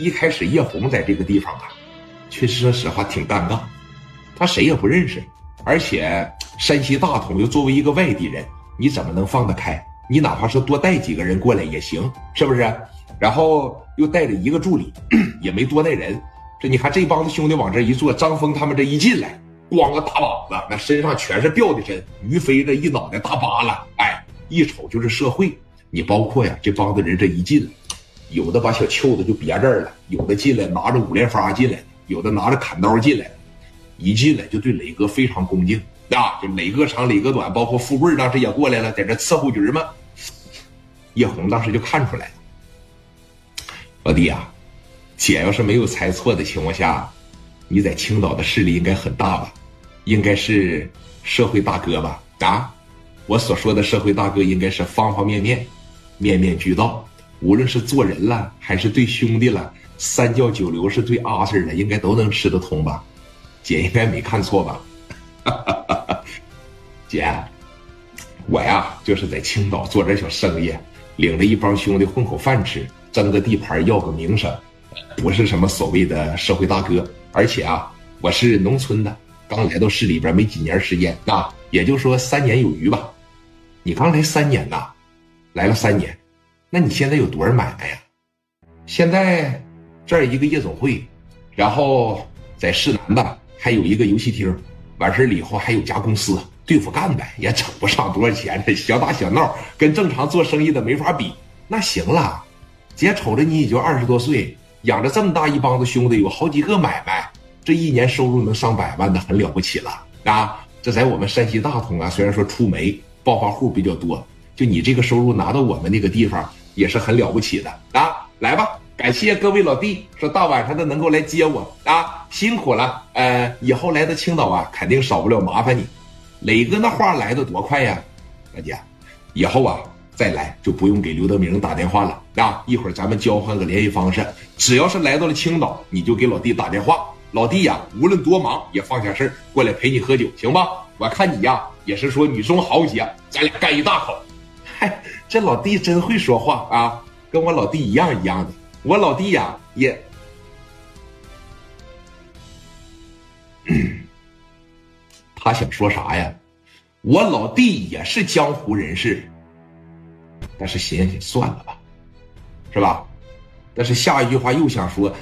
一开始叶红在这个地方啊，确实说实话挺尴尬，他谁也不认识，而且山西大同又作为一个外地人，你怎么能放得开？你哪怕是多带几个人过来也行，是不是？然后又带着一个助理，也没多带人。这你看这帮子兄弟往这一坐，张峰他们这一进来，光个大膀子，那身上全是吊的针，于飞这一脑袋大疤了，哎，一瞅就是社会。你包括呀，这帮子人这一进来。有的把小袖子就别这儿了，有的进来拿着五连发进来有的拿着砍刀进来一进来就对磊哥非常恭敬啊，就磊哥长磊哥短，包括富贵当时也过来了，在这伺候局嘛。叶红当时就看出来了，老弟啊，姐要是没有猜错的情况下，你在青岛的势力应该很大吧？应该是社会大哥吧？啊，我所说的社会大哥应该是方方面面，面面俱到。无论是做人了，还是对兄弟了，三教九流是最阿 Sir 的，应该都能吃得通吧？姐应该没看错吧？姐，我呀就是在青岛做点小生意，领着一帮兄弟混口饭吃，争个地盘，要个名声，不是什么所谓的社会大哥。而且啊，我是农村的，刚来到市里边没几年时间啊，也就说三年有余吧。你刚来三年呐，来了三年。那你现在有多少买卖呀？现在这儿一个夜总会，然后在市南吧还有一个游戏厅，完事儿了以后还有家公司对付干呗，也整不上多少钱。这小打小闹跟正常做生意的没法比。那行了，姐瞅着你也就二十多岁，养着这么大一帮子兄弟，有好几个买卖，这一年收入能上百万的很了不起了啊！这在我们山西大同啊，虽然说出煤暴发户比较多，就你这个收入拿到我们那个地方。也是很了不起的啊！来吧，感谢各位老弟，说大晚上的能够来接我啊，辛苦了。呃，以后来到青岛啊，肯定少不了麻烦你。磊哥那话来的多快呀，大姐，以后啊再来就不用给刘德明打电话了啊。一会儿咱们交换个联系方式，只要是来到了青岛，你就给老弟打电话。老弟呀，无论多忙也放下事过来陪你喝酒，行吧？我看你呀也是说女中豪杰，咱俩干一大口。嗨。这老弟真会说话啊，跟我老弟一样一样的。我老弟呀，也，他想说啥呀？我老弟也是江湖人士，但是寻思算了吧，是吧？但是下一句话又想说，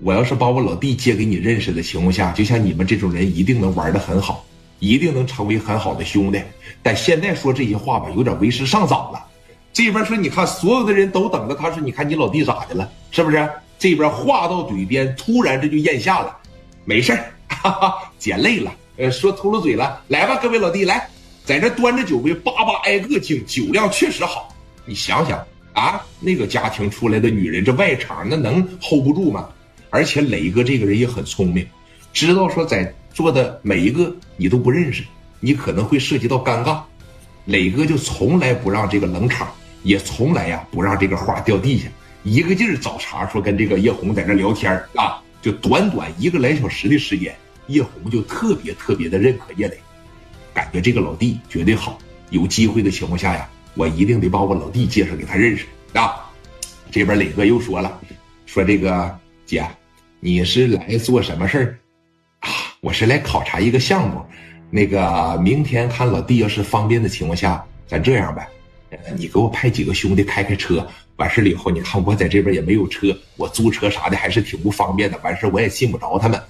我要是把我老弟接给你认识的情况下，就像你们这种人，一定能玩的很好，一定能成为很好的兄弟。但现在说这些话吧，有点为时尚早了。这边说，你看，所有的人都等着他说，你看你老弟咋的了？是不是？这边话到嘴边，突然这就咽下了，没事儿，哈哈，姐累了，呃，说秃噜嘴了，来吧，各位老弟，来，在这端着酒杯，叭叭挨个敬，酒量确实好。你想想啊，那个家庭出来的女人，这外场那能 hold 不住吗？而且磊哥这个人也很聪明，知道说在做的每一个你都不认识，你可能会涉及到尴尬，磊哥就从来不让这个冷场。也从来呀不让这个话掉地下，一个劲儿找茬说跟这个叶红在这聊天啊，就短短一个来小时的时间，叶红就特别特别的认可叶磊，感觉这个老弟绝对好，有机会的情况下呀，我一定得把我老弟介绍给他认识啊。这边磊哥又说了，说这个姐，你是来做什么事儿？我是来考察一个项目，那个明天看老弟要是方便的情况下，咱这样呗。你给我派几个兄弟开开车，完事了以后，你看我在这边也没有车，我租车啥的还是挺不方便的。完事我也信不着他们，